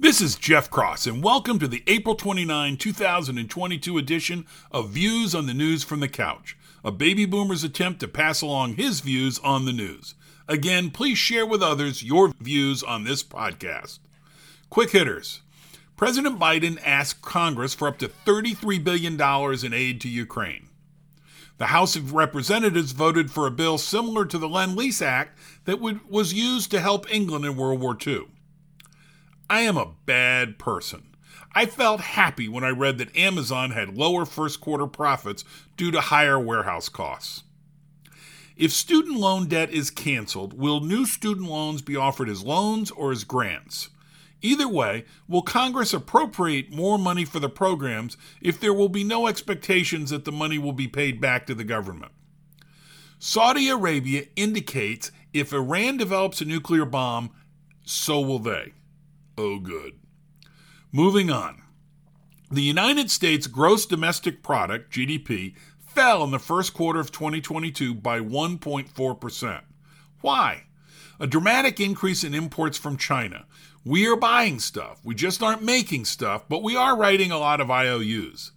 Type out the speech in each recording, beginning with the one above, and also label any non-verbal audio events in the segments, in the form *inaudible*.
This is Jeff Cross, and welcome to the April 29, 2022 edition of Views on the News from the Couch, a baby boomer's attempt to pass along his views on the news. Again, please share with others your views on this podcast. Quick hitters. President Biden asked Congress for up to $33 billion in aid to Ukraine. The House of Representatives voted for a bill similar to the Lend Lease Act that would, was used to help England in World War II. I am a bad person. I felt happy when I read that Amazon had lower first quarter profits due to higher warehouse costs. If student loan debt is canceled, will new student loans be offered as loans or as grants? Either way, will Congress appropriate more money for the programs if there will be no expectations that the money will be paid back to the government? Saudi Arabia indicates if Iran develops a nuclear bomb, so will they. Oh, good. Moving on. The United States gross domestic product, GDP, fell in the first quarter of 2022 by 1.4%. Why? A dramatic increase in imports from China, we are buying stuff. We just aren't making stuff, but we are writing a lot of IOUs.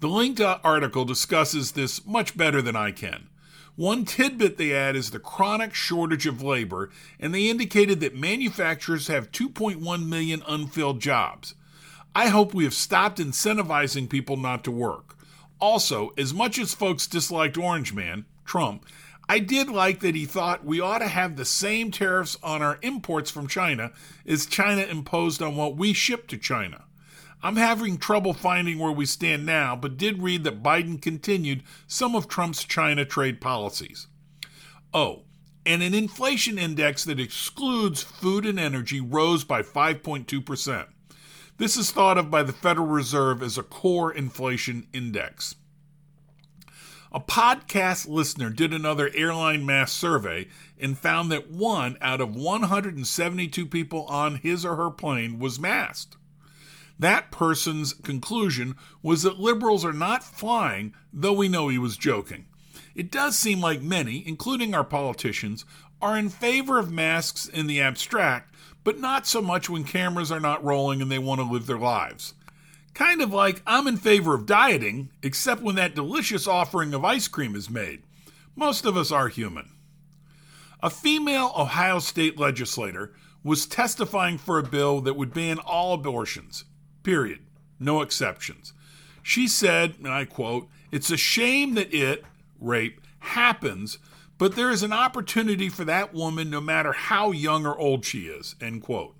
The linked article discusses this much better than I can. One tidbit they add is the chronic shortage of labor, and they indicated that manufacturers have 2.1 million unfilled jobs. I hope we have stopped incentivizing people not to work. Also, as much as folks disliked Orange Man, Trump, I did like that he thought we ought to have the same tariffs on our imports from China as China imposed on what we ship to China. I'm having trouble finding where we stand now, but did read that Biden continued some of Trump's China trade policies. Oh, and an inflation index that excludes food and energy rose by 5.2%. This is thought of by the Federal Reserve as a core inflation index. A podcast listener did another airline mass survey and found that one out of 172 people on his or her plane was masked. That person's conclusion was that liberals are not flying, though we know he was joking. It does seem like many, including our politicians, are in favor of masks in the abstract, but not so much when cameras are not rolling and they want to live their lives. Kind of like I'm in favor of dieting, except when that delicious offering of ice cream is made. Most of us are human. A female Ohio state legislator was testifying for a bill that would ban all abortions, period, no exceptions. She said, and I quote, It's a shame that it, rape, happens, but there is an opportunity for that woman no matter how young or old she is, end quote.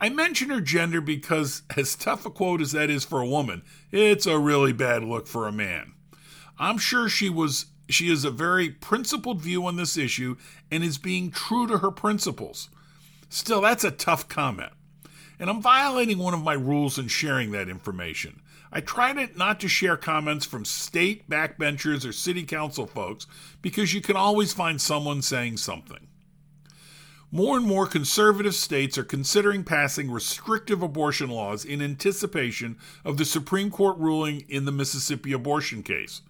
I mention her gender because, *laughs* as tough a quote as that is for a woman, it's a really bad look for a man. I'm sure she was she has a very principled view on this issue and is being true to her principles. Still, that's a tough comment. And I'm violating one of my rules in sharing that information. I try to, not to share comments from state backbenchers or city council folks because you can always find someone saying something. More and more conservative states are considering passing restrictive abortion laws in anticipation of the Supreme Court ruling in the Mississippi abortion case.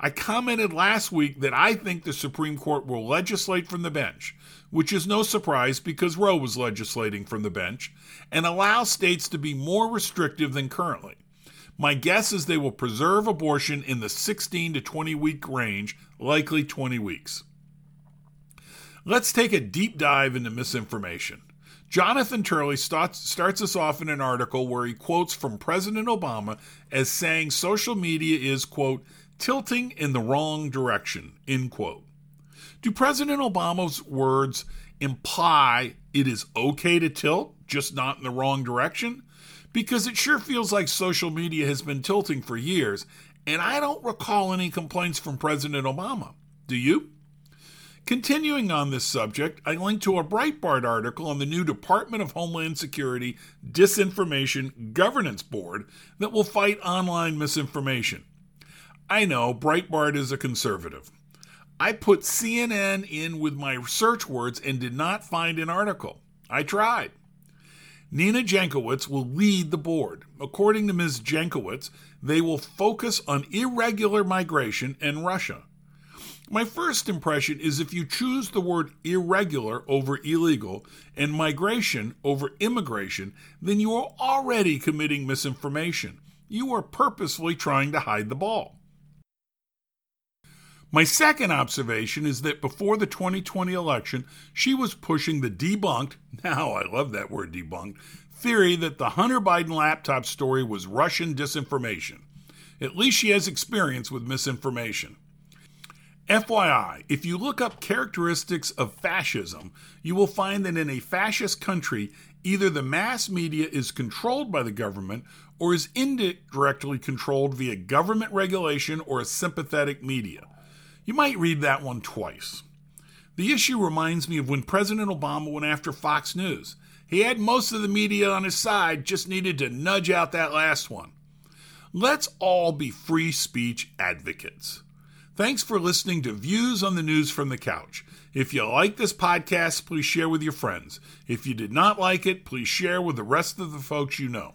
I commented last week that I think the Supreme Court will legislate from the bench, which is no surprise because Roe was legislating from the bench, and allow states to be more restrictive than currently. My guess is they will preserve abortion in the 16 to 20 week range, likely 20 weeks. Let's take a deep dive into misinformation. Jonathan Turley starts, starts us off in an article where he quotes from President Obama as saying social media is, quote, tilting in the wrong direction, end quote. Do President Obama's words imply it is okay to tilt, just not in the wrong direction? Because it sure feels like social media has been tilting for years, and I don't recall any complaints from President Obama. Do you? Continuing on this subject, I link to a Breitbart article on the new Department of Homeland Security Disinformation Governance Board that will fight online misinformation. I know Breitbart is a conservative. I put CNN in with my search words and did not find an article. I tried. Nina Jankowicz will lead the board. According to Ms. Jankowicz, they will focus on irregular migration and Russia. My first impression is if you choose the word irregular over illegal and migration over immigration, then you are already committing misinformation. You are purposefully trying to hide the ball. My second observation is that before the 2020 election, she was pushing the debunked, *laughs* now I love that word debunked, theory that the Hunter Biden laptop story was Russian disinformation. At least she has experience with misinformation. FYI, if you look up characteristics of fascism, you will find that in a fascist country, either the mass media is controlled by the government or is indirectly controlled via government regulation or a sympathetic media. You might read that one twice. The issue reminds me of when President Obama went after Fox News. He had most of the media on his side, just needed to nudge out that last one. Let's all be free speech advocates. Thanks for listening to Views on the News from the Couch. If you like this podcast, please share with your friends. If you did not like it, please share with the rest of the folks you know.